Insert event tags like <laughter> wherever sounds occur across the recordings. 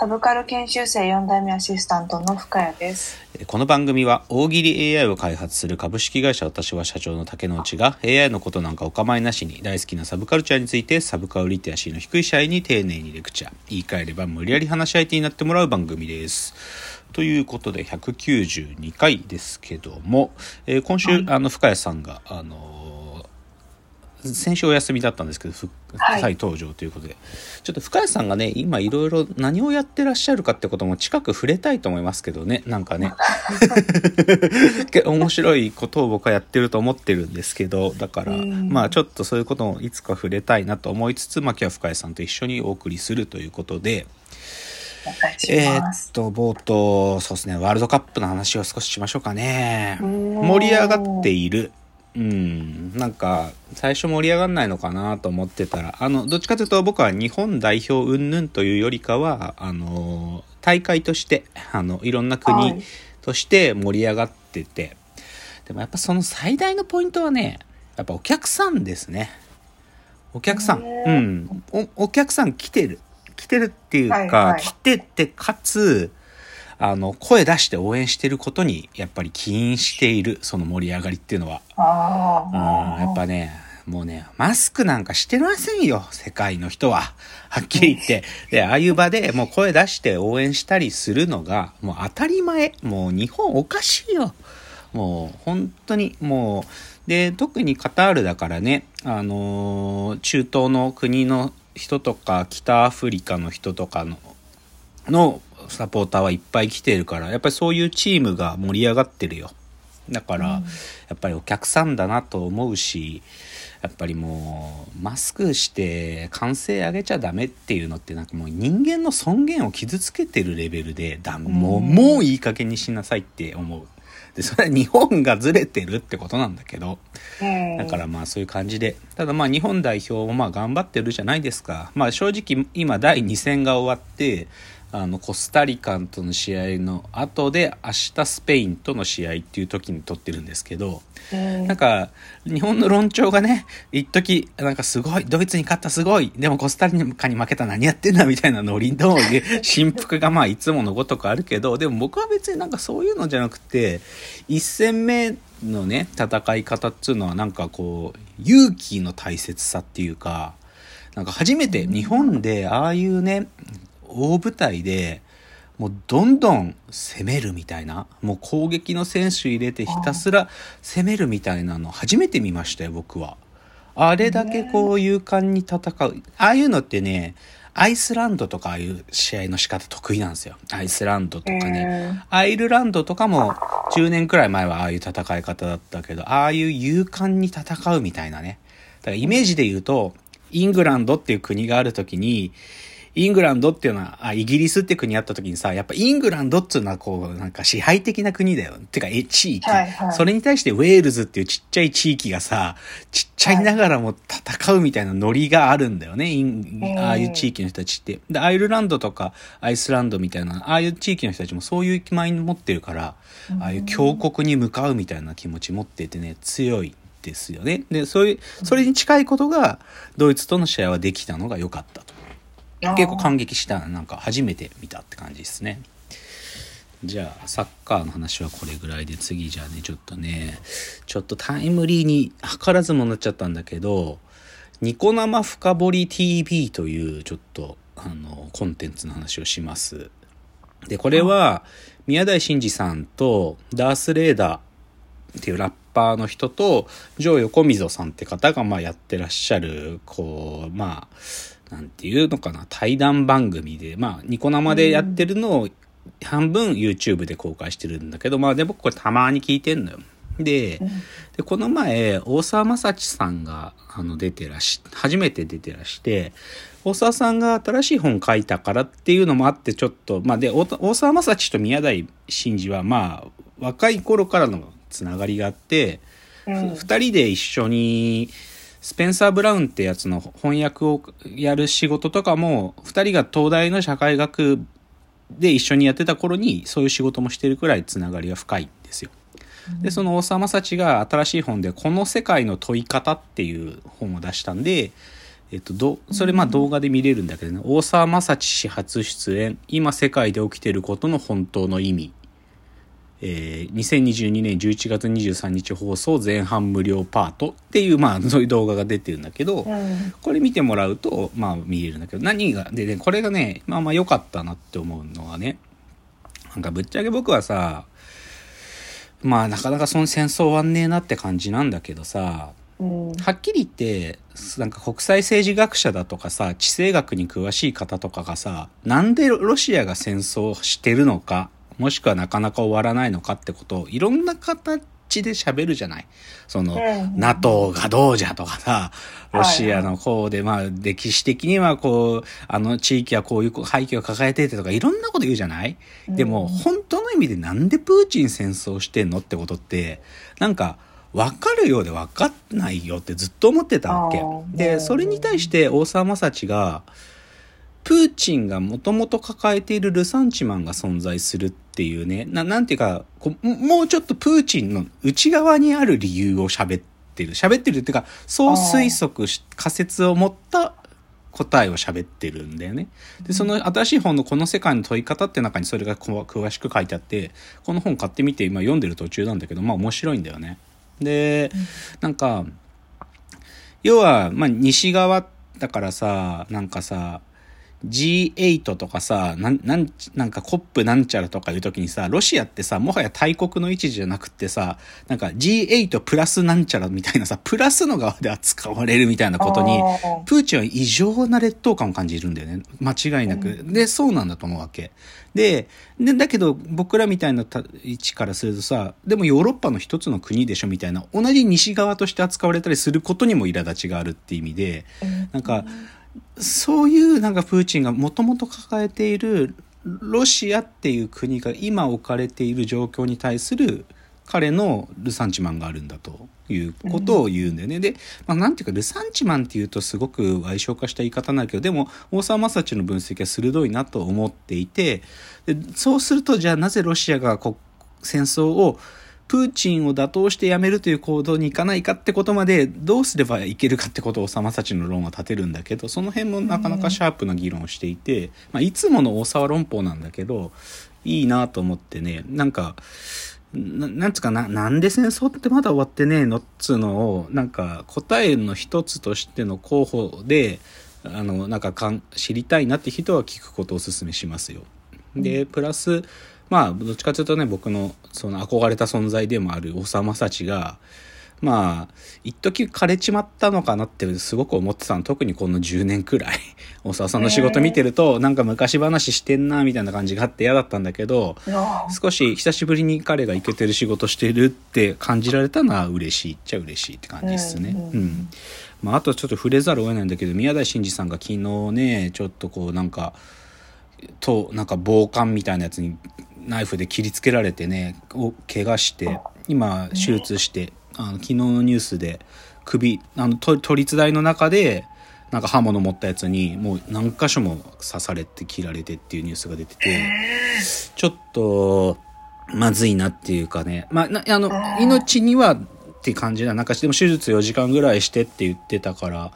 サブカル研修生4代目アシスタントの深谷です。この番組は大喜利 AI を開発する株式会社私は社長の竹之内が AI のことなんかお構いなしに大好きなサブカルチャーについてサブカルリテラシーの低い社員に丁寧にレクチャー言い換えれば無理やり話し相手になってもらう番組です。ということで192回ですけども、えー今週、はいあの深谷さんがあのー先週お休みだったんですけど、い再登場ということで、ちょっと深谷さんがね、今いろいろ何をやってらっしゃるかってことも近く触れたいと思いますけどね、なんかね。<laughs> け面白いことを僕はやってると思ってるんですけど、だから、うんまあちょっとそういうこともいつか触れたいなと思いつつ、まあ今日は深谷さんと一緒にお送りするということで、えーっ。と、冒頭、そうですね、ワールドカップの話を少ししましょうかね。うん盛り上がっている。うん、なんか、最初盛り上がんないのかなと思ってたら、あの、どっちかというと僕は日本代表云々というよりかは、あの、大会として、あの、いろんなはい国として盛り上がってて、でもやっぱその最大のポイントはね、やっぱお客さんですね。お客さん。うん。お、お客さん来てる。来てるっていうか、はいはい来てて、かつ、あの、声出して応援してることに、やっぱり起因している、その盛り上がりっていうのは。ああ。うん、やっぱね、もうね、マスクなんかしてませんよ、世界の人は。はっきり言って。で、ああいう場でもう声出して応援したりするのが、もう当たり前。もう日本おかしいよ。もう本当にもう、で、特にカタールだからね、あのー中東の国の人とか、北アフリカの人とかの、のサポーターはいっぱい来てるから、やっぱりそういうチームが盛り上がってるよ。だから、やっぱりお客さんだなと思うし、やっぱりもう、マスクして歓声上げちゃダメっていうのってなんかもう人間の尊厳を傷つけてるレベルで、だもう、もういい加減にしなさいって思う。で、それは日本がずれてるってことなんだけど、うんだからまあそういう感じで。ただまあ日本代表もまあ頑張ってるじゃないですか。まあ正直今第2戦が終わって、あのコスタリカとの試合の後で明日スペインとの試合っていう時に撮ってるんですけど、うん。なんか日本の論調がね、一時なんかすごい、ドイツに勝ったすごい、でもコスタリカに負けた何やってんだみたいなノリの <laughs> 振幅がまあいつものごとくあるけど、でも僕は別になんかそういうのじゃなくて、一戦目のね、戦い方っていうのはなんかこう、勇気の大切さっていうか、なんか初めて日本でああいうね、大舞台で、もうどんどん攻めるみたいな、もう攻撃の選手入れてひたすら攻めるみたいなの初めて見ましたよ、僕は。あれだけこう勇敢に戦う。ああいうのってね、アイスランドとかああいう試合の仕方得意なんですよ。アイスランドとかね。アイルランドとかも10年くらい前はああいう戦い方だったけど、ああいう勇敢に戦うみたいなね。だからイメージで言うと、イングランドっていう国があるときに、イングランドっていうのは、あ、イギリスって国あった時にさ、やっぱイングランドっていうのはこう、なんか支配的な国だよ。てか、え、地域。はいはいそれに対してウェールズっていうちっちゃい地域がさ、ちっちゃいながらも戦うみたいなノリがあるんだよね。ああいう地域の人たちって。で、アイルランドとかアイスランドみたいな、ああいう地域の人たちもそういう気前に持ってるから、ああいう強国に向かうみたいな気持ち持っててね、強いですよね。で、そういう、それに近いことが、ドイツとの試合はできたのが良かったと。結構感激した。なんか初めて見たって感じですね。じゃあサッカーの話はこれぐらいで次じゃあねちょっとね。ちょっとタイムリーに図らずもなっちゃったんだけどニコ生深掘り TV というちょっとあのコンテンツの話をします。でこれは宮台真司さんとダース・レーダーっていうラッパーの人と、ジョー横溝さんって方がまあやってらっしゃる、こう、まあ、なんていうのかな、対談番組で、まあ、ニコ生でやってるのを半分 YouTube で公開してるんだけど、まあで僕これたまに聞いてんのよ。で、でこの前、大沢正知さんがあの出てらし、初めて出てらして、大沢さんが新しい本書いたからっていうのもあって、ちょっと、まあで、大大沢正知と宮台真司は、まあ、若い頃からのつながりがあって、うん二人で一緒にスペンサー・ブラウンってやつの翻訳をやる仕事とかも、二人が東大の社会学で一緒にやってた頃に、そういう仕事もしてるくらいつながりが深いんですよ。で、その大沢正知が新しい本で、この世界の問い方っていう本を出したんで、えっと、ど、それまあ動画で見れるんだけどね、大沢正知氏初出演、今世界で起きてることの本当の意味。えー、2022年11月23日放送前半無料パートっていう、まあ、そういう動画が出てるんだけど、うん。これ見てもらうと、まあ見えるんだけど、何が、でね、これがね、まあまあ良かったなって思うのはね、なんかぶっちゃけ僕はさ、まあなかなかその戦争終わんねえなって感じなんだけどさ、うん。はっきり言って、なんか国際政治学者だとかさ、地政学に詳しい方とかがさ、なんでロシアが戦争をしてるのか、もしくはなかなか終わらないのかってことをいろんな形で喋るじゃない？その、うん。NATO がどうじゃとかさ、ロシアのこうで、まあ歴史的にはこう、あの地域はこういう背景を抱えててとかいろんなこと言うじゃない？でも、本当の意味でなんでプーチン戦争してんのってことって、なんか、わかるようでわかんないよってずっと思ってたわけ。で、うんそれに対して大沢正知が、プーチンがもともと抱えているルサンチマンが存在するっていうね、ななんていうか、もうちょっとプーチンの内側にある理由を喋ってる。喋ってるっていうか、そう推測し、仮説を持った答えを喋ってるんだよね。で、その新しい本のこの世界の問い方って中にそれが詳しく書いてあって、この本買ってみて今読んでる途中なんだけど、まあ面白いんだよね。で、なんか、要は、まあ西側だからさ、なんかさ、G8 とかさ、なん、なん、なんかコップなんちゃらとかいう時にさ、ロシアってさ、もはや大国の位置じゃなくってさ、なんか G8 プラスなんちゃらみたいなさ、プラスの側で扱われるみたいなことに、プーチンは異常な劣等感を感じるんだよね。間違いなく。で、そうなんだと思うわけ。で、で、だけど僕らみたいなた位置からするとさ、でもヨーロッパの一つの国でしょみたいな、同じ西側として扱われたりすることにも苛立ちがあるって意味で、なんか、そういうなんかプーチンがもともと抱えているロシアっていう国が今置かれている状況に対する彼のルサンチマンがあるんだということを言うんだよね。で、まあ、なんていうかルサンチマンっていうとすごく賠償化した言い方になるけどでも大沢正知の分析は鋭いなと思っていてそうするとじゃあなぜロシアがこ戦争をプーチンを打倒してやめるという行動に行かないかってことまでどうすればいけるかってことを大沢正知の論は立てるんだけどその辺もなかなかシャープな議論をしていて、まあ、いつもの大沢論法なんだけどいいなと思ってねなんかななんつうかな、なんで戦争ってまだ終わってねえのっつうのを、なんか答えの一つとしての候補で、あの、なんかかん知りたいなって人は聞くことをお勧めしますよ。で、プラス、まあ、どっちかというとね、僕のその憧れた存在でもある大沢正知が、まあ、一時枯れちまったのかなってすごく思ってたの。特にこの10年くらい。<laughs> 大沢さんの仕事見てると、なんか昔話してんな、みたいな感じがあって嫌だったんだけど、少し久しぶりに彼がイケてる仕事してるって感じられたのは嬉しいっちゃ嬉しいって感じですね。うんうん。まあ、あとちょっと触れざるを得ないんだけど、宮台真司さんが昨日ね、ちょっとこうなんか、と、なんか防寒みたいなやつにナイフで切りつけられてね、を怪我して、今手術して、あの昨日のニュースで首、あの都都立大の中で、なんか刃物持ったやつにもう何箇所も刺されて切られてっていうニュースが出てて、ちょっと、まずいなっていうかね。まあ、なあの、命にはって感じな、なんかでも手術4時間ぐらいしてって言ってたから、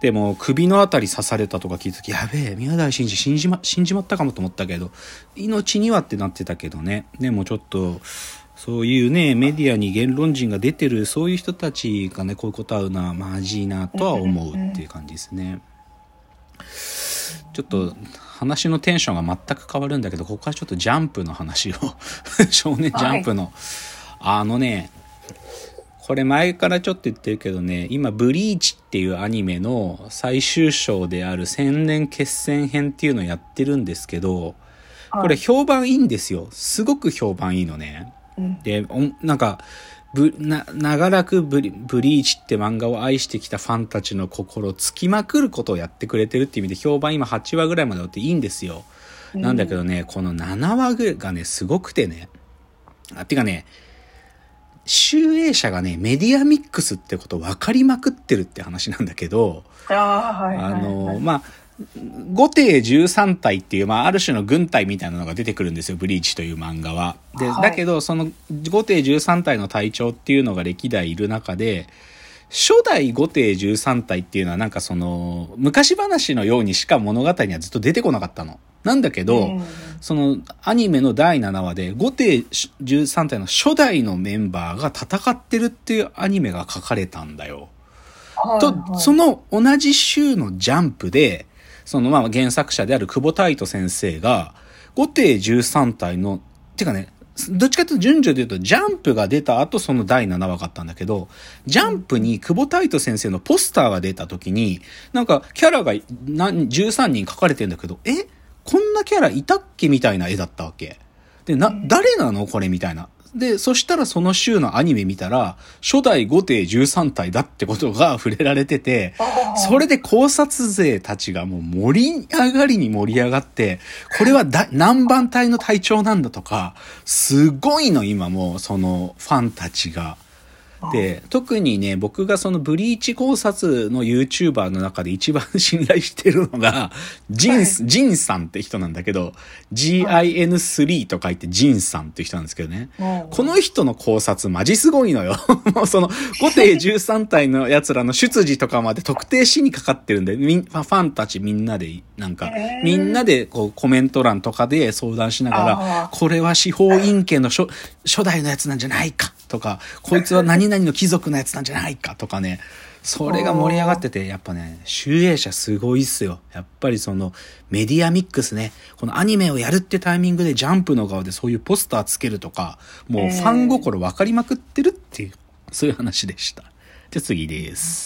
でも首のあたり刺されたとか聞いた時、やべえ、宮台真司死んじま、死んじまったかもと思ったけど、命にはってなってたけどね。でもちょっと、そういうね、メディアに言論人が出てる、そういう人たちがね、こういうこと会うのはまじいなとは思うっていう感じですね。ちょっと話のテンションが全く変わるんだけど、ここからちょっとジャンプの話を、<laughs> 少年ジャンプの、あのね、これ前からちょっと言ってるけどね、今、ブリーチっていうアニメの最終章である千年決戦編っていうのをやってるんですけど、これ評判いいんですよ。すごく評判いいのね。うんで、なんか、ぶ、な、長らくブリブリーチって漫画を愛してきたファンたちの心をつきまくることをやってくれてるっていう意味で評判今8話ぐらいまであっていいんですよ。なんだけどね、この7話ぐらいがね、すごくてね。あ、てかね、集英社がね、メディアミックスってこと分かりまくってるって話なんだけど、ああ、はいはい、はい。あの、まあ、五帝13体っていう、まあ、ある種の軍隊みたいなのが出てくるんですよ、ブリーチという漫画は。で、はいだけど、その五帝13体の隊長っていうのが歴代いる中で、初代五帝13体っていうのはなんかその、昔話のようにしか物語にはずっと出てこなかったの。なんだけど、うん。そのアニメの第7話で五帝13体の初代のメンバーが戦ってるっていうアニメが書かれたんだよ。と、はいはい。その同じ週のジャンプで、そのまあ原作者である久保太斗先生が、五帝13体の、てかね、どっちかというと順序で言うと、ジャンプが出た後その第7話があったんだけど、ジャンプに久保太斗先生のポスターが出た時に、なんかキャラが何13人書かれてんだけど、え？こんなキャラいたっけみたいな絵だったわけ。で、な、誰なの？これみたいな。で、そしたらその週のアニメ見たら、初代五帝13体だってことが触れられてて、それで考察勢たちがもう盛り上がりに盛り上がって、これはだ <laughs> 何番隊の隊長なんだとか、すごいの今もうそのファンたちが。で、特にね、僕がそのブリーチ考察の YouTuber の中で一番信頼してるのが、ジンス、ジンさんって人なんだけど、GIN3 と書いてジンさんって人なんですけどね。う。んこの人の考察マジすごいのよ。<laughs> もうその、5帝13体の奴らの出自とかまで特定しにかかってるんで、みんファファンたちみんなで、なんかみんなでこうコメント欄とかで相談しながあら、ー。これは司法院家の初初代のやつなんじゃないかとか、こいつは何々の貴族のやつなんじゃないかとかね、それが盛り上がってて、やっぱね、集英社すごいっすよ。やっぱりその、メディアミックスね、このアニメをやるってタイミングでジャンプの側でそういうポスターつけるとか、もうファン心分かりまくってるっていう、そういう話でした。じゃあ次です。